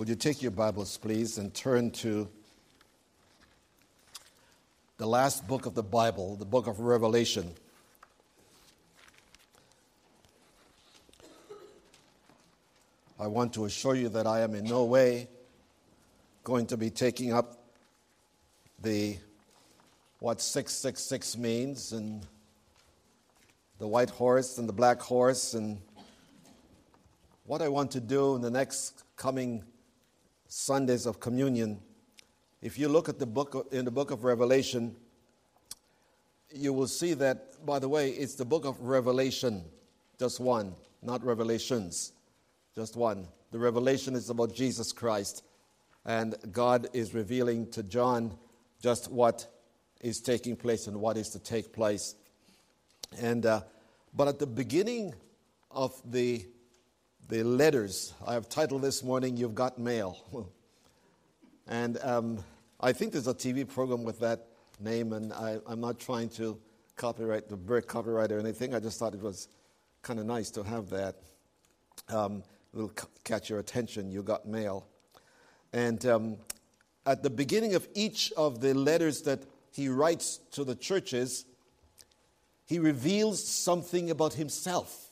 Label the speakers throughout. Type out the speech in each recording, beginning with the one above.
Speaker 1: Would you take your Bibles, please, and turn to the last book of the Bible, the book of Revelation. I want to assure you that I am in no way going to be taking up the what 666 means and the white horse and the black horse and what I want to do in the next coming Sundays of communion, if you look at the book in the book of Revelation, you will see that, by the way, it's the book of Revelation, just one, not Revelations, just one. The revelation is about Jesus Christ, and God is revealing to John just what is taking place and what is to take place. And uh, but at the beginning of the the letters. I have titled this morning, You've Got Mail. and um, I think there's a TV program with that name, and I, am not trying to copyright the bird copyright or anything. I just thought it was kind of nice to have that. Um, will c- catch your attention. You got mail. And um, at the beginning of each of the letters that he writes to the churches, he reveals something about himself.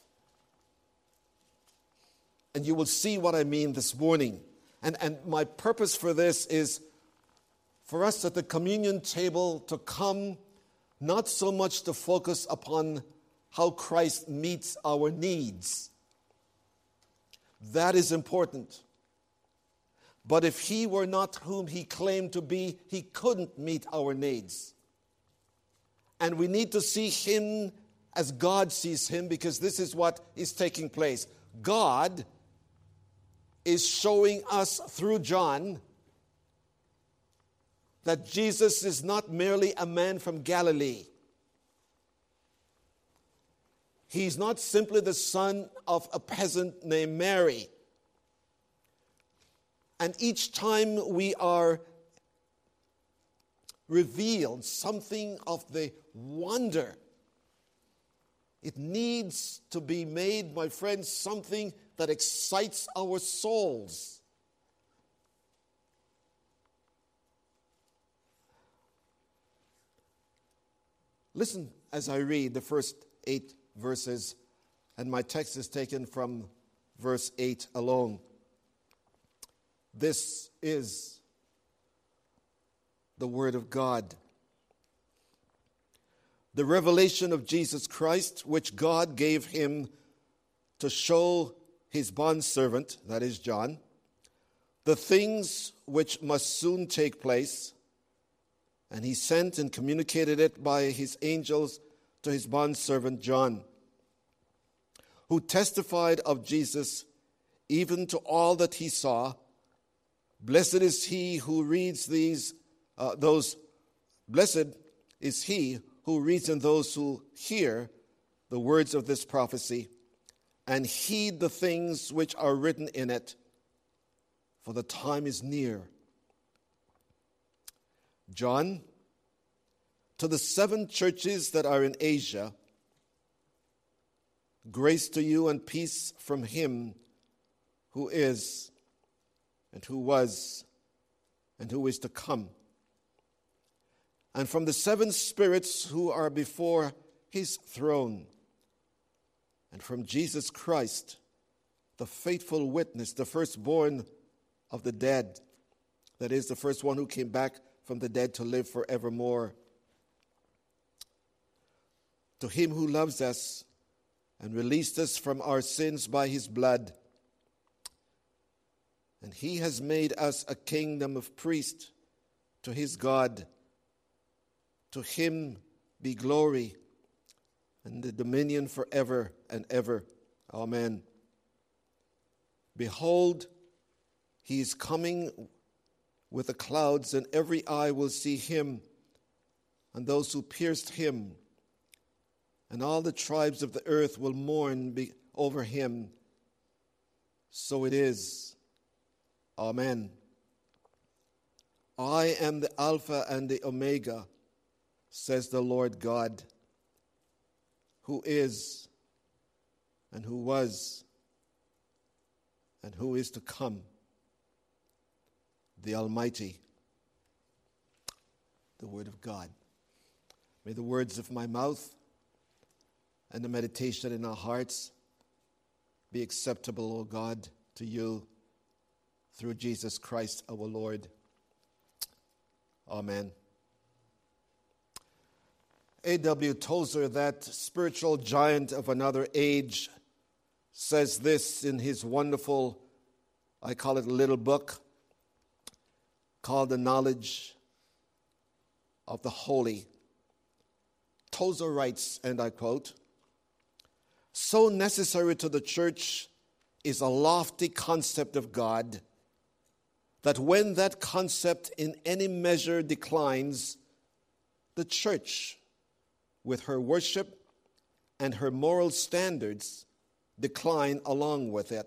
Speaker 1: And you will see what I mean this morning. And, and my purpose for this is for us at the communion table to come not so much to focus upon how Christ meets our needs. That is important. But if he were not whom he claimed to be, he couldn't meet our needs. And we need to see him as God sees him because this is what is taking place. God is showing us through John that Jesus is not merely a man from Galilee. He's not simply the son of a peasant named Mary. And each time we are revealed something of the wonder, it needs to be made, my friends, something that excites our souls. Listen as I read the first eight verses, and my text is taken from verse 8 alone. This is the Word of God. The revelation of Jesus Christ, which God gave him to show his bondservant, that is John, the things which must soon take place. And he sent and communicated it by his angels to his bondservant John, who testified of Jesus even to all that he saw. Blessed is he who reads these, uh, those, blessed is he who reads and those who hear the words of this prophecy and heed the things which are written in it, for the time is near. John, to the seven churches that are in Asia, grace to you and peace from him who is, and who was, and who is to come, and from the seven spirits who are before his throne and from Jesus Christ, the faithful witness, the firstborn of the dead, that is, the first one who came back from the dead to live forevermore. To him who loves us and released us from our sins by his blood, and he has made us a kingdom of priests to his God. To him be glory and the dominion forever and ever. Amen. Behold, he is coming with the clouds, and every eye will see him, and those who pierced him, and all the tribes of the earth will mourn be- over him. So it is. Amen. I am the Alpha and the Omega, says the Lord God who is and who was and who is to come, the Almighty, the Word of God. May the words of my mouth and the meditation in our hearts be acceptable, O God, to you through Jesus Christ our Lord. Amen. A.W. Tozer, that spiritual giant of another age, says this in his wonderful, I call it a little book, called The Knowledge of the Holy. Tozer writes, and I quote, So necessary to the church is a lofty concept of God that when that concept in any measure declines, the church, with her worship and her moral standards, decline along with it.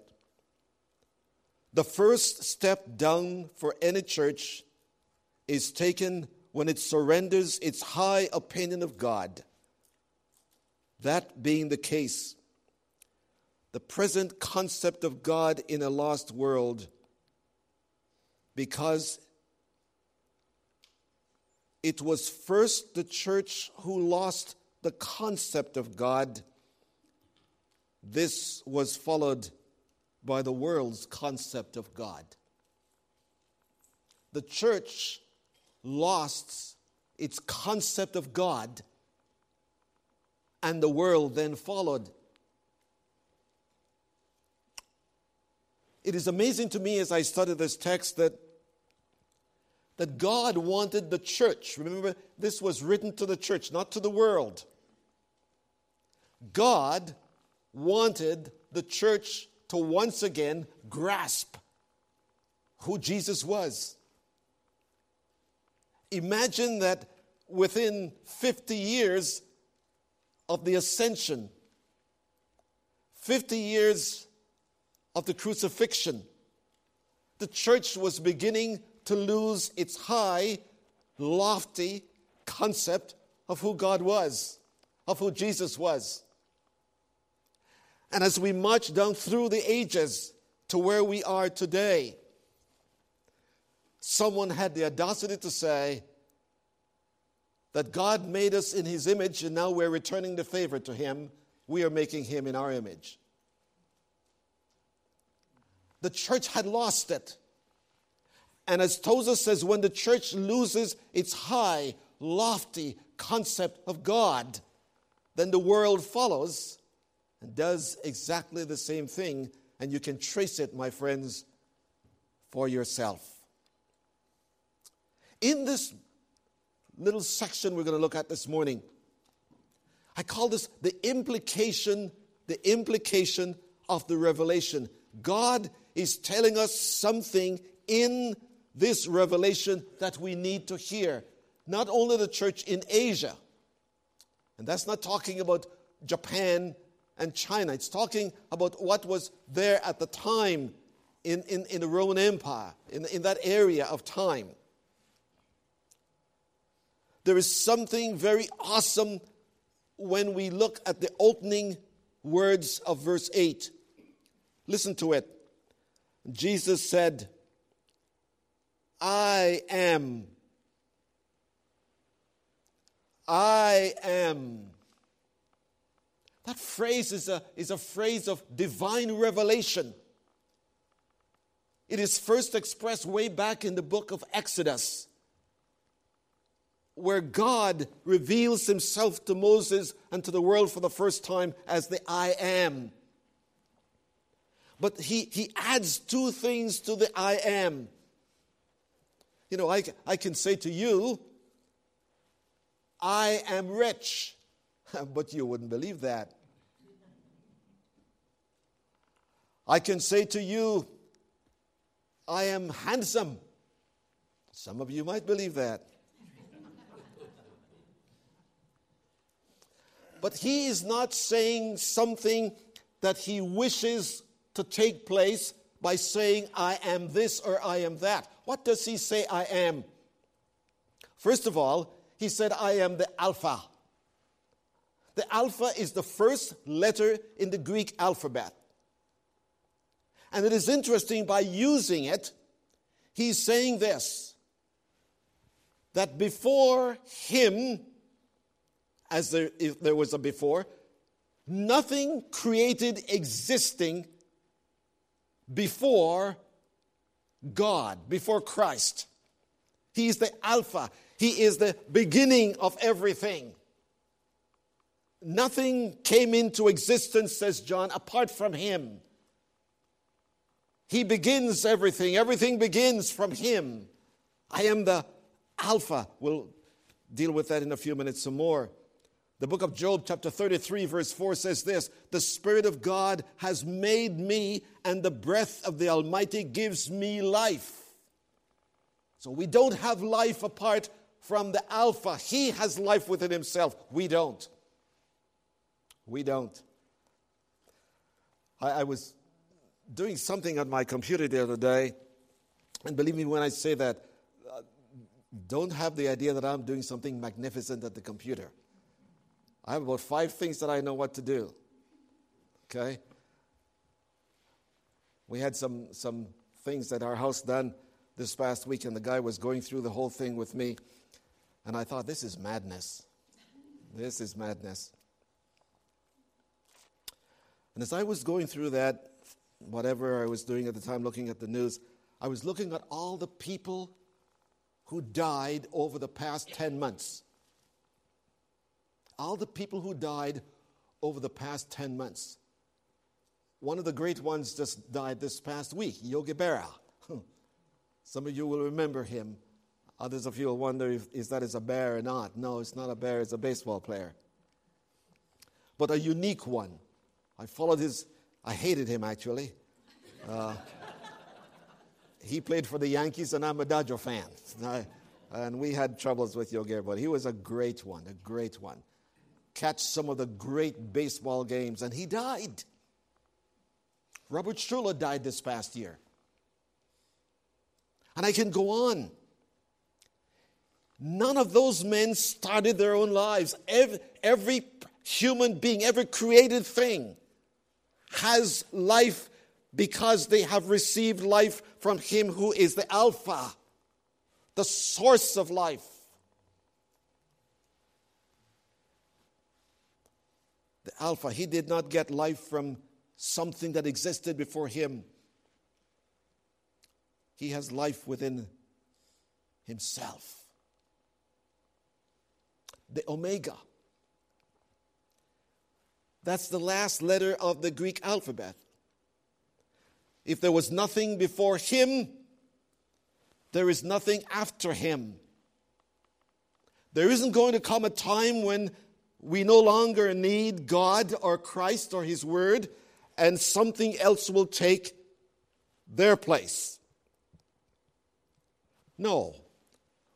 Speaker 1: The first step down for any church is taken when it surrenders its high opinion of God. That being the case, the present concept of God in a lost world, because it was first the church who lost the concept of God. This was followed by the world's concept of God. The church lost its concept of God, and the world then followed. It is amazing to me as I study this text that, that God wanted the church. Remember, this was written to the church, not to the world. God wanted the church to once again grasp who Jesus was. Imagine that within 50 years of the ascension, 50 years of the crucifixion, the church was beginning to lose its high, lofty concept of who God was, of who Jesus was. And as we march down through the ages to where we are today, someone had the audacity to say that God made us in his image and now we're returning the favor to him. We are making him in our image. The church had lost it. And as Tozer says, when the church loses its high, lofty concept of God, then the world follows and does exactly the same thing, and you can trace it, my friends, for yourself. In this little section we're going to look at this morning, I call this the implication, the implication of the revelation. God is telling us something in this revelation that we need to hear. Not only the church in Asia, and that's not talking about Japan and China. It's talking about what was there at the time in, in, in the Roman Empire, in, in that area of time. There is something very awesome when we look at the opening words of verse 8. Listen to it. Jesus said, I am. I am that phrase is a, is a phrase of divine revelation. It is first expressed way back in the book of Exodus, where God reveals himself to Moses and to the world for the first time as the I am. But he, he adds two things to the I am. You know, I, I can say to you, I am rich. but you wouldn't believe that. I can say to you, I am handsome. Some of you might believe that. but he is not saying something that he wishes to take place by saying, I am this or I am that. What does he say, I am? First of all, he said, I am the Alpha. The Alpha is the first letter in the Greek alphabet. And it is interesting, by using it, He's saying this that before him, as there, there was a before, nothing created existing before God, before Christ. He is the Alpha, He is the beginning of everything. Nothing came into existence, says John, apart from Him. He begins everything, everything begins from Him. I am the Alpha. We'll deal with that in a few minutes some more. The book of Job, chapter 33, verse 4 says this The Spirit of God has made me, and the breath of the Almighty gives me life. So we don't have life apart from the Alpha. He has life within himself. We don't. We don't. I, I was doing something on my computer the other day, and believe me when I say that, uh, don't have the idea that I'm doing something magnificent at the computer. I have about five things that I know what to do. Okay? We had some, some things at our house done this past week, and the guy was going through the whole thing with me. And I thought, this is madness. This is madness. And as I was going through that, whatever I was doing at the time, looking at the news, I was looking at all the people who died over the past 10 months all the people who died over the past 10 months. One of the great ones just died this past week, Yogi Berra. Some of you will remember him. Others of you will wonder if is that is a bear or not. No, it's not a bear, it's a baseball player. But a unique one. I followed his, I hated him actually. Uh, he played for the Yankees, and I'm a Dodger fan. and we had troubles with Yogi, but he was a great one, a great one catch some of the great baseball games, and he died. Robert Schuller died this past year. And I can go on. None of those men started their own lives. Every, every human being, every created thing has life because they have received life from Him who is the Alpha, the source of life. the Alpha. He did not get life from something that existed before him. He has life within himself. The Omega. That's the last letter of the Greek alphabet. If there was nothing before him, there is nothing after him. There isn't going to come a time when we no longer need God or Christ or His Word, and something else will take their place. No.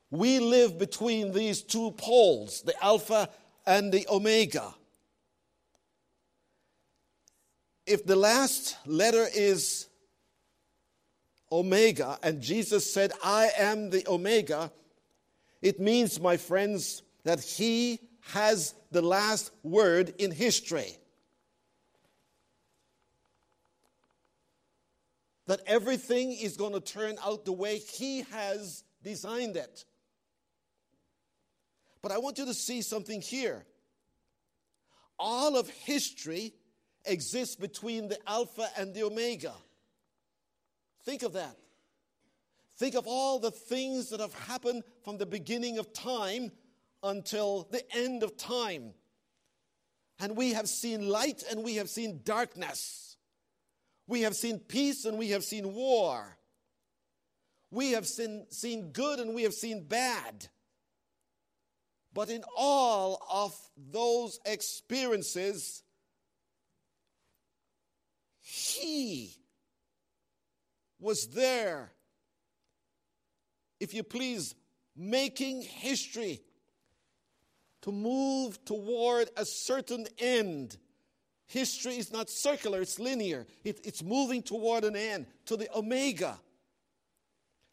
Speaker 1: We live between these two poles, the Alpha and the Omega. If the last letter is Omega, and Jesus said, I am the Omega, it means, my friends, that He has the last word in history. That everything is going to turn out the way He has designed it. But I want you to see something here. All of history exists between the Alpha and the Omega. Think of that. Think of all the things that have happened from the beginning of time until the end of time. And we have seen light and we have seen darkness. We have seen peace and we have seen war. We have seen, seen good and we have seen bad. But in all of those experiences, He was there. If you please, making history to move toward a certain end. History is not circular, it's linear. It, it's moving toward an end, to the omega.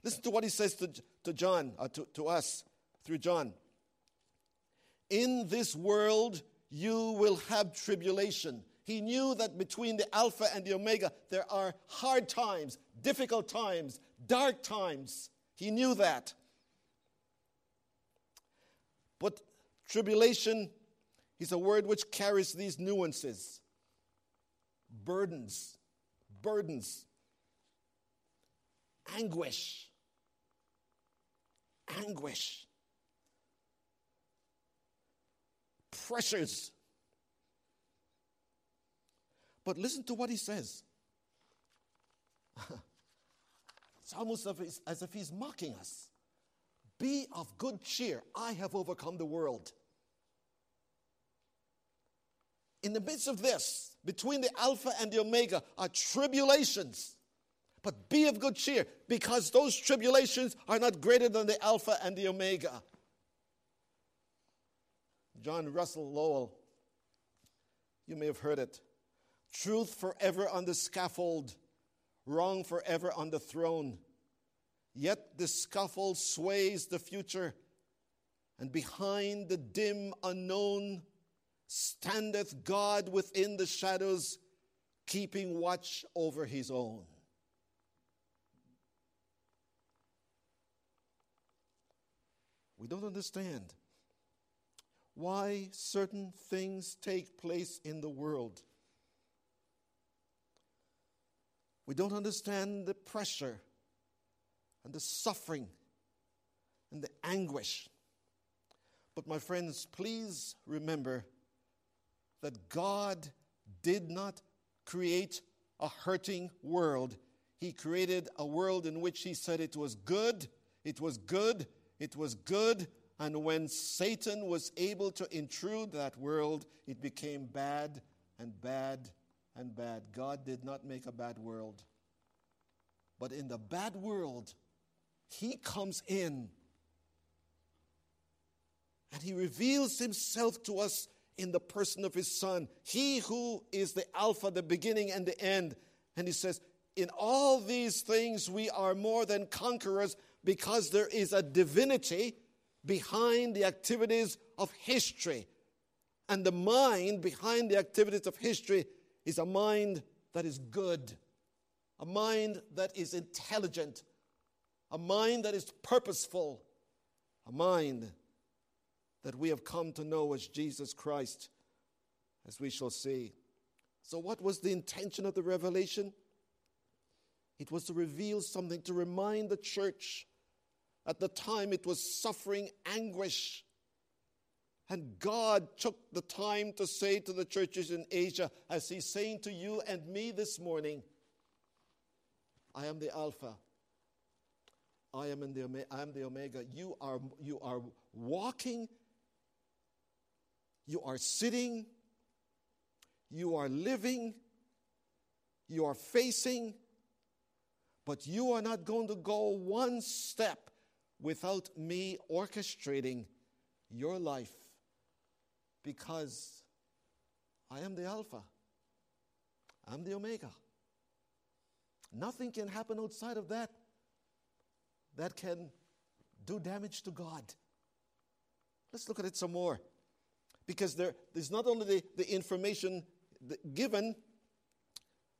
Speaker 1: Listen to what he says to, to John, uh, to, to us through John. In this world, you will have tribulation. He knew that between the Alpha and the Omega, there are hard times, difficult times, dark times. He knew that. But tribulation is a word which carries these nuances burdens, burdens, anguish, anguish, pressures. But listen to what he says. it's almost as if he's mocking us. Be of good cheer. I have overcome the world. In the midst of this, between the Alpha and the Omega, are tribulations. But be of good cheer, because those tribulations are not greater than the Alpha and the Omega. John Russell Lowell, you may have heard it. Truth forever on the scaffold, wrong forever on the throne. Yet the scaffold sways the future, and behind the dim unknown standeth God within the shadows, keeping watch over his own. We don't understand why certain things take place in the world. We don't understand the pressure and the suffering and the anguish. But, my friends, please remember that God did not create a hurting world. He created a world in which He said it was good, it was good, it was good, and when Satan was able to intrude that world, it became bad and bad and bad. God did not make a bad world. But in the bad world, He comes in and He reveals Himself to us in the person of His Son. He who is the Alpha, the beginning, and the end. And He says, In all these things we are more than conquerors because there is a divinity behind the activities of history. And the mind behind the activities of history is a mind that is good, a mind that is intelligent, a mind that is purposeful, a mind that we have come to know as Jesus Christ, as we shall see. So, what was the intention of the revelation? It was to reveal something, to remind the church at the time, it was suffering anguish. And God took the time to say to the churches in Asia, as He's saying to you and me this morning, I am the Alpha. I am, in the, I am the Omega. You are, you are walking, you are sitting, you are living, you are facing, but you are not going to go one step without me orchestrating your life because I am the Alpha, I'm the Omega. Nothing can happen outside of that that can do damage to God. Let's look at it some more. Because there, there's not only the, the information given,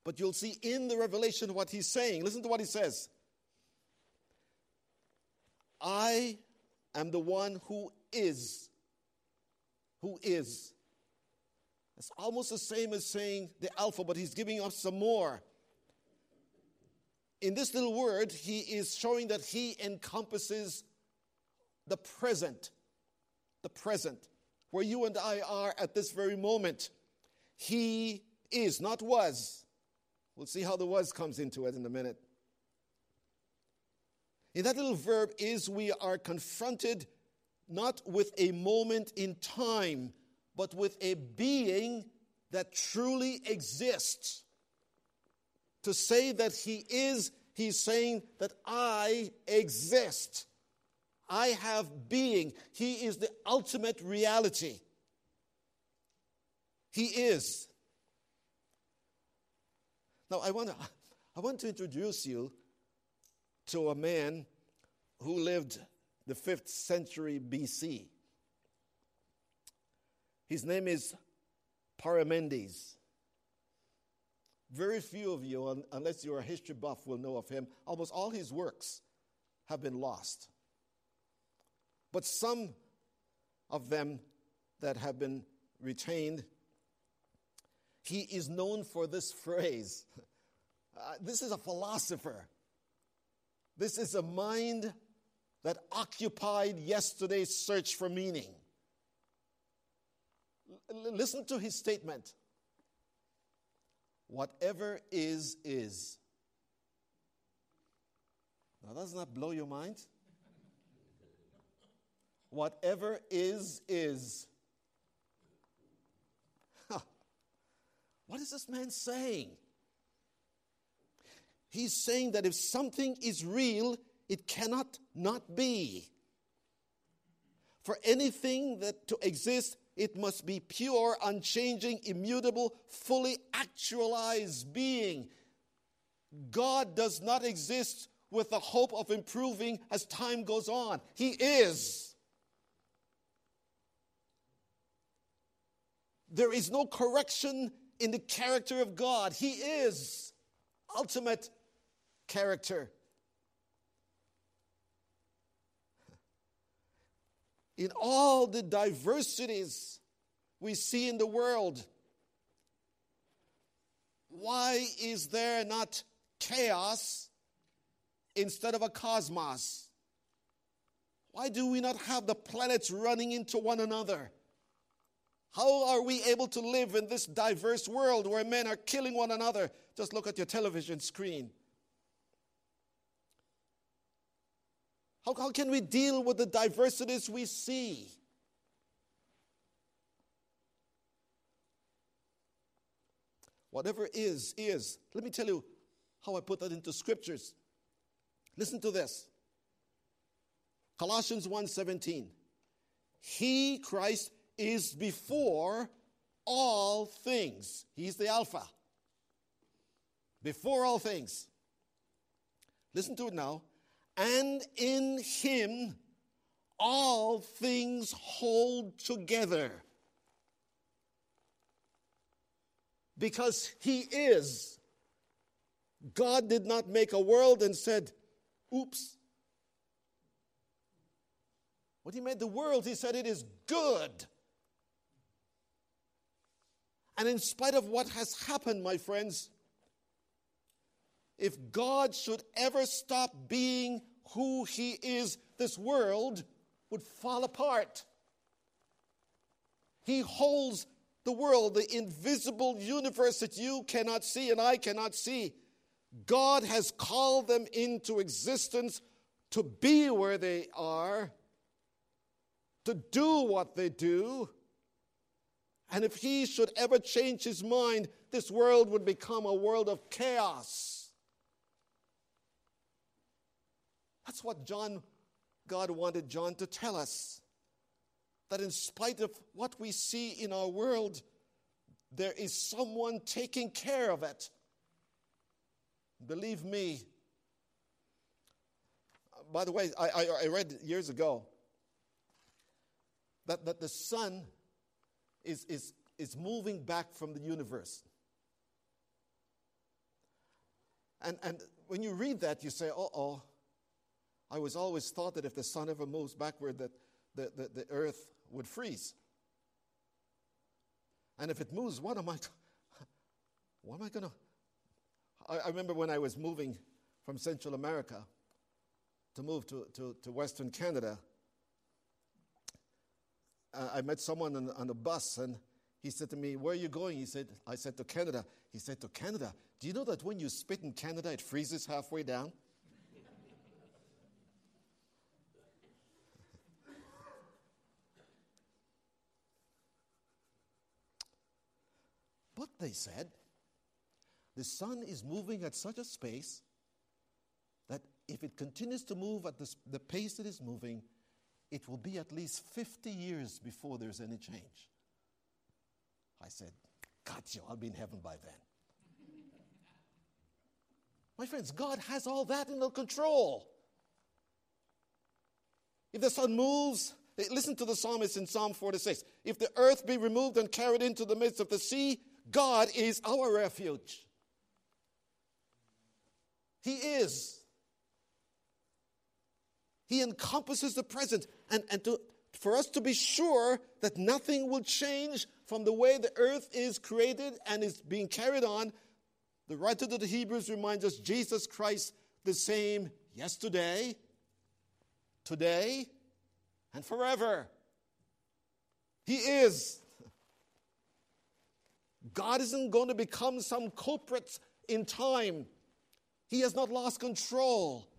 Speaker 1: but you'll see in the revelation what he's saying. Listen to what he says. I am the one who is. Who is. It's almost the same as saying the Alpha, but he's giving us some more. In this little word, he is showing that he encompasses the present. The present. Where you and I are at this very moment. He is, not was. We'll see how the was comes into it in a minute. In that little verb is we are confronted not with a moment in time, but with a being that truly exists. To say that he is, he's saying that I exist. I have being. He is the ultimate reality. He is. Now, I want to, I want to introduce you to a man who lived the 5th century BC. His name is Parmenides. Very few of you, unless you're a history buff, will know of him. Almost all his works have been lost. But some of them that have been retained, he is known for this phrase. Uh, this is a philosopher. This is a mind that occupied yesterday's search for meaning. L- listen to his statement Whatever is, is. Now, doesn't that blow your mind? Whatever is, is. What is this man saying? He's saying that if something is real, it cannot not be. For anything that to exist, it must be pure, unchanging, immutable, fully actualized being. God does not exist with the hope of improving as time goes on. He is. There is no correction in the character of God. He is ultimate character. in all the diversities we see in the world, why is there not chaos instead of a cosmos? Why do we not have the planets running into one another? How are we able to live in this diverse world where men are killing one another? Just look at your television screen. How, how can we deal with the diversities we see? Whatever is, is. Let me tell you how I put that into scriptures. Listen to this. Colossians 1:17. He Christ is before all things. He's the alpha. Before all things. Listen to it now and in him all things hold together. Because he is. God did not make a world and said, oops. When he made the world, he said it is good. And in spite of what has happened, my friends, if God should ever stop being who He is, this world would fall apart. He holds the world, the invisible universe that you cannot see and I cannot see. God has called them into existence to be where they are, to do what they do. And if he should ever change his mind, this world would become a world of chaos. That's what John, God wanted John to tell us. That in spite of what we see in our world, there is someone taking care of it. Believe me. By the way, I, I, I read years ago that, that the sun is, is, is moving back from the universe. And, and when you read that, you say, uh oh, I was always thought that if the sun ever moves backward, that the, the, the earth would freeze. And if it moves, what am I, what am I going to? I remember when I was moving from Central America to move to, to, to Western Canada, uh, I met someone on, on a bus and he said to me, Where are you going? He said, I said to Canada. He said, To Canada. Do you know that when you spit in Canada, it freezes halfway down? But they said, the sun is moving at such a pace that if it continues to move at this, the pace it is moving, it will be at least 50 years before there's any change. I said, Got you, I'll be in heaven by then. My friends, God has all that under control. If the sun moves, eh, listen to the psalmist in Psalm 46 if the earth be removed and carried into the midst of the sea, God is our refuge. He is. He encompasses the present. And, and to, for us to be sure that nothing will change from the way the earth is created and is being carried on, the writer to the Hebrews reminds us Jesus Christ the same yesterday, today, and forever. He is. God isn't going to become some culprit in time. He has not lost control.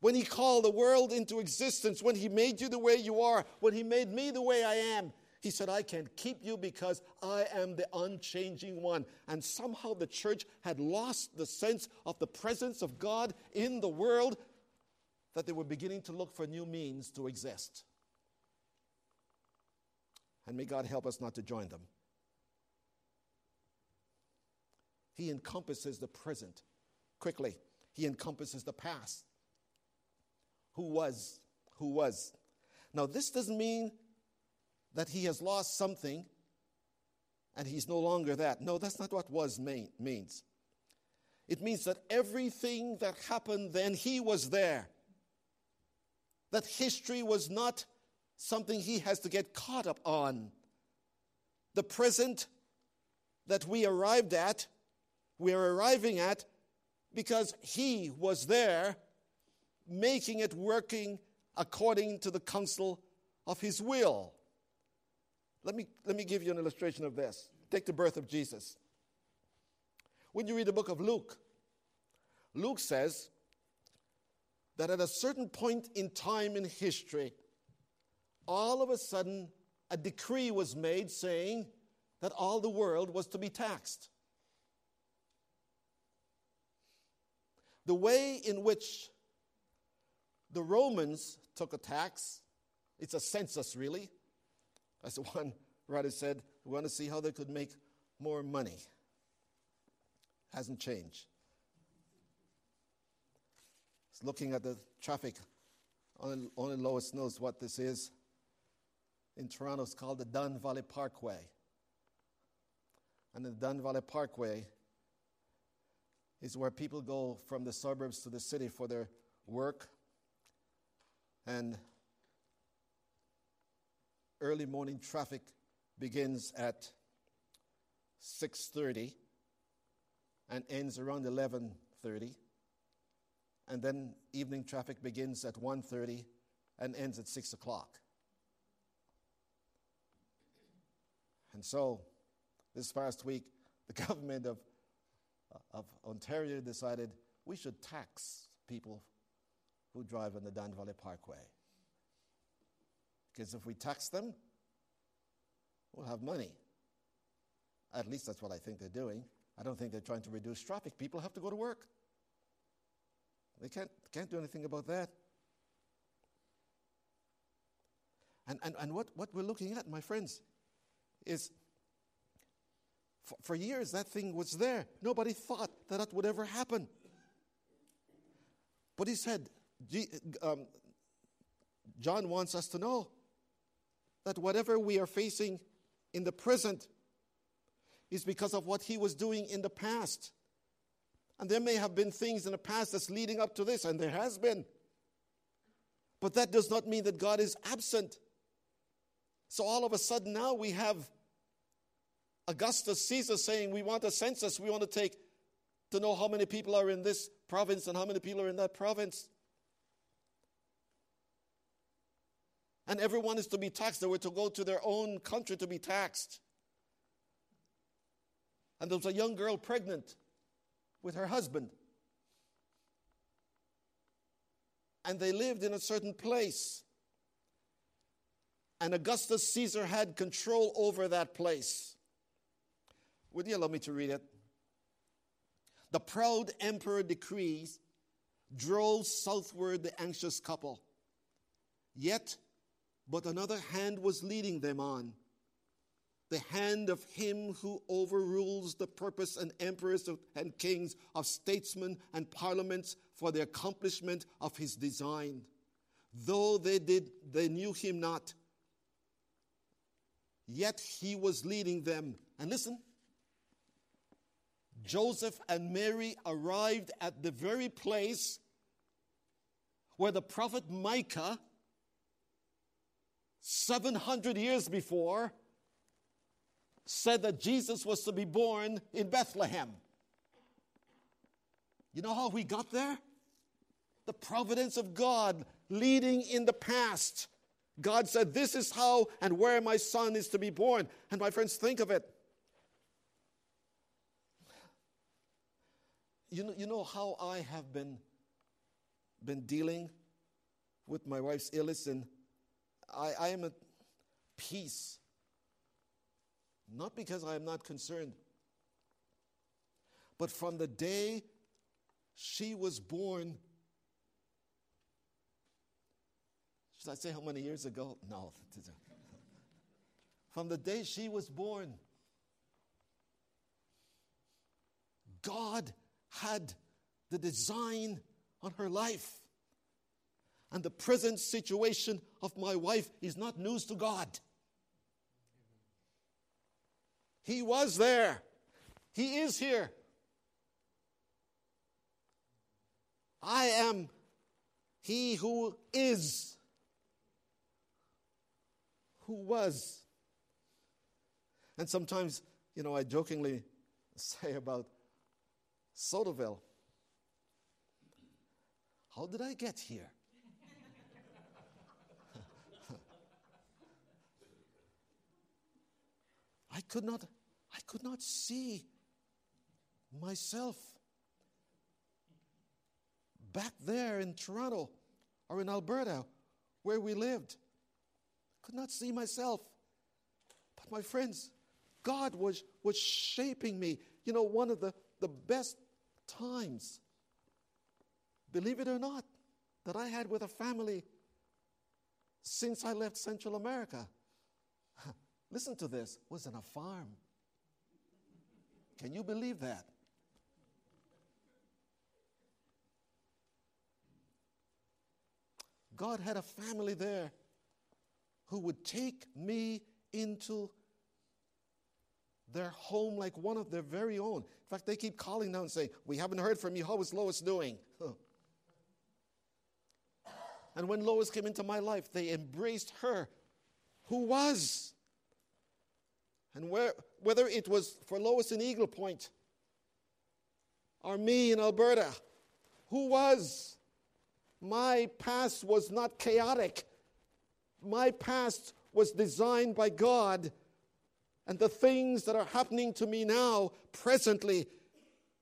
Speaker 1: When He called the world into existence, when He made you the way you are, when He made me the way I am, He said, I can keep you because I am the unchanging one. And somehow the church had lost the sense of the presence of God in the world that they were beginning to look for new means to exist. And may God help us not to join them. He encompasses the present. Quickly, he encompasses the past. Who was? Who was? Now, this doesn't mean that he has lost something and he's no longer that. No, that's not what was mean, means. It means that everything that happened then, he was there. That history was not something he has to get caught up on. The present that we arrived at, we're arriving at because he was there making it working according to the counsel of his will. Let me, let me give you an illustration of this. Take the birth of Jesus. When you read the book of Luke, Luke says that at a certain point in time in history, all of a sudden a decree was made saying that all the world was to be taxed. The way in which the Romans took a tax. It's a census, really. As one writer said, we want to see how they could make more money. Hasn't changed. It's looking at the traffic. Only, only Lois knows what this is. In Toronto, it's called the Don Valley Parkway. And the Don Valley Parkway is where people go from the suburbs to the city for their work and early morning traffic begins at 6.30 and ends around 11.30 and then evening traffic begins at 1.30 and ends at 6 o'clock. And so this past week the government of, of ontario decided we should tax people who drive on the Don Valley Parkway. Because if we tax them, we'll have money. At least that's what I think they're doing. I don't think they're trying to reduce traffic. People have to go to work. They can't, can't do anything about that. And, and, and what, what we're looking at, my friends, is for, for years that thing was there. Nobody thought that that would ever happen. But he said, um, John wants us to know that whatever we are facing in the present is because of what he was doing in the past. And there may have been things in the past that's leading up to this, and there has been. But that does not mean that God is absent. So all of a sudden now we have Augustus Caesar saying, We want a census, we want to take to know how many people are in this province and how many people are in that province. And everyone is to be taxed. They were to go to their own country to be taxed. And there was a young girl pregnant with her husband. And they lived in a certain place. And Augustus Caesar had control over that place. Would you allow me to read it? The proud emperor decrees drove southward the anxious couple. Yet but another hand was leading them on. The hand of him who overrules the purpose and emperors and kings, of statesmen and parliaments for the accomplishment of his design. Though they did, they knew him not. Yet he was leading them. And listen, Joseph and Mary arrived at the very place where the prophet Micah, 700 years before, said that Jesus was to be born in Bethlehem. You know how we got there? The providence of God leading in the past. God said, This is how and where my son is to be born. And my friends, think of it. You know, you know how I have been, been dealing with my wife's illness, and I, I am at peace. Not because I am not concerned, but from the day she was born. Should I say how many years ago? No. From the day she was born, God had the design on her life. And the present situation of my wife is not news to God. He was there, He is here. I am He who is, who was. And sometimes, you know, I jokingly say about Sodaville. How did I get here? I could not I could not see myself back there in Toronto or in Alberta where we lived. Could not see myself. But my friends, God was, was shaping me. You know, one of the, the best times, believe it or not, that I had with a family since I left Central America. Listen to this, was in a farm. Can you believe that? God had a family there who would take me into their home like one of their very own. In fact, they keep calling now and saying, We haven't heard from you. How is Lois doing? and when Lois came into my life, they embraced her, who was. And where, whether it was for Lois in Eagle Point or me in Alberta, who was. My past was not chaotic. My past was designed by God and the things that are happening to me now, presently,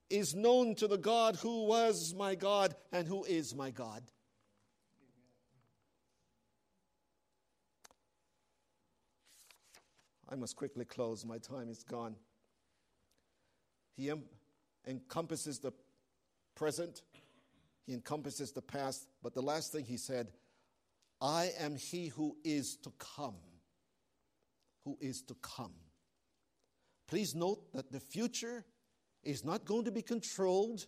Speaker 1: is known to the God who was my God and who is my God. I must quickly close. My time is gone. He em- encompasses the present, he encompasses the past, but the last thing he said, I am he who is to come. Who is to come. Please note that the future is not going to be controlled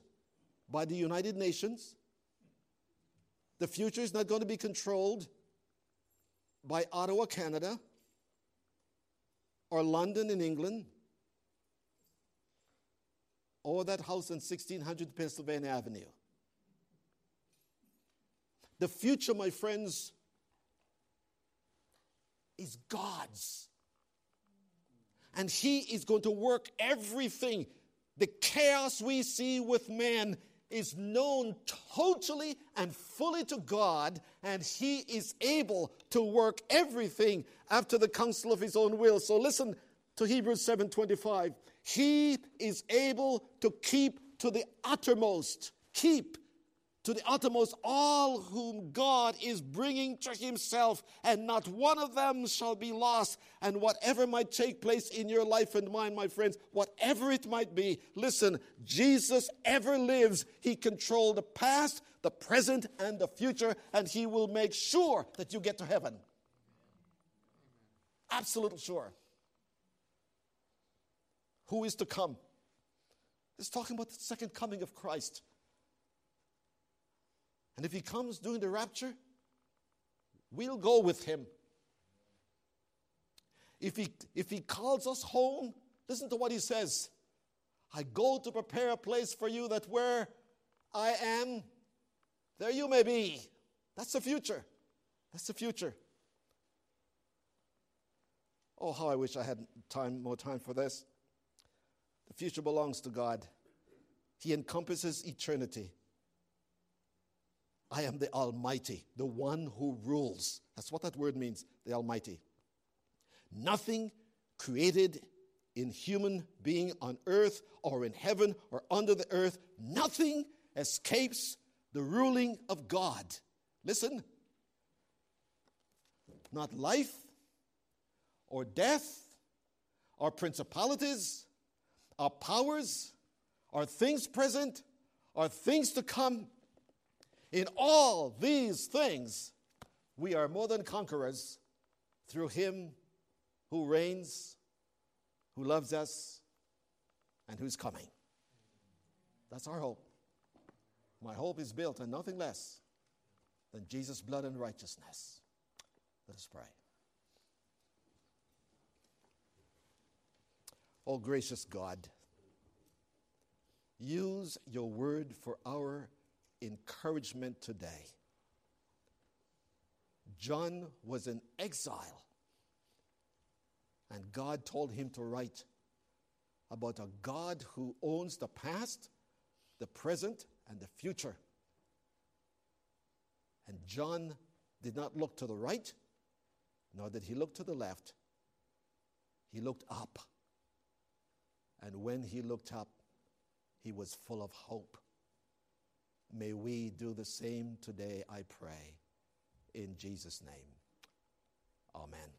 Speaker 1: by the United Nations. The future is not going to be controlled by Ottawa, Canada, or London in England, or that house on 1600 Pennsylvania Avenue. The future, my friends, is God's and He is going to work everything. The chaos we see with man is known totally and fully to God, and He is able to work everything after the counsel of His own will. So listen to Hebrews 7:25. He is able to keep to the uttermost, keep to the uttermost all whom God is bringing to himself, and not one of them shall be lost. And whatever might take place in your life and mine, my friends, whatever it might be, listen, Jesus ever lives. He controlled the past, the present, and the future, and he will make sure that you get to heaven. Absolutely sure. Who is to come? It's talking about the second coming of Christ. And if he comes during the rapture, we'll go with him. If he, if he calls us home, listen to what he says I go to prepare a place for you that where I am, there you may be. That's the future. That's the future. Oh, how I wish I had time, more time for this. The future belongs to God. He encompasses eternity. I am the Almighty, the one who rules. That's what that word means, the Almighty. Nothing created in human being on earth or in heaven or under the earth, nothing escapes the ruling of God. Listen, not life or death or principalities or powers or things present or things to come. In all these things, we are more than conquerors through Him who reigns, who loves us, and who's coming. That's our hope. My hope is built on nothing less than Jesus' blood and righteousness. Let us pray. Oh, gracious God, use your word for our encouragement today. John was in exile, and God told him to write about a God who owns the past, the present, and the future. And John did not look to the right, nor did he look to the left. He looked up. And when he looked up, he was full of hope. May we do the same today, I pray. In Jesus' name. Amen.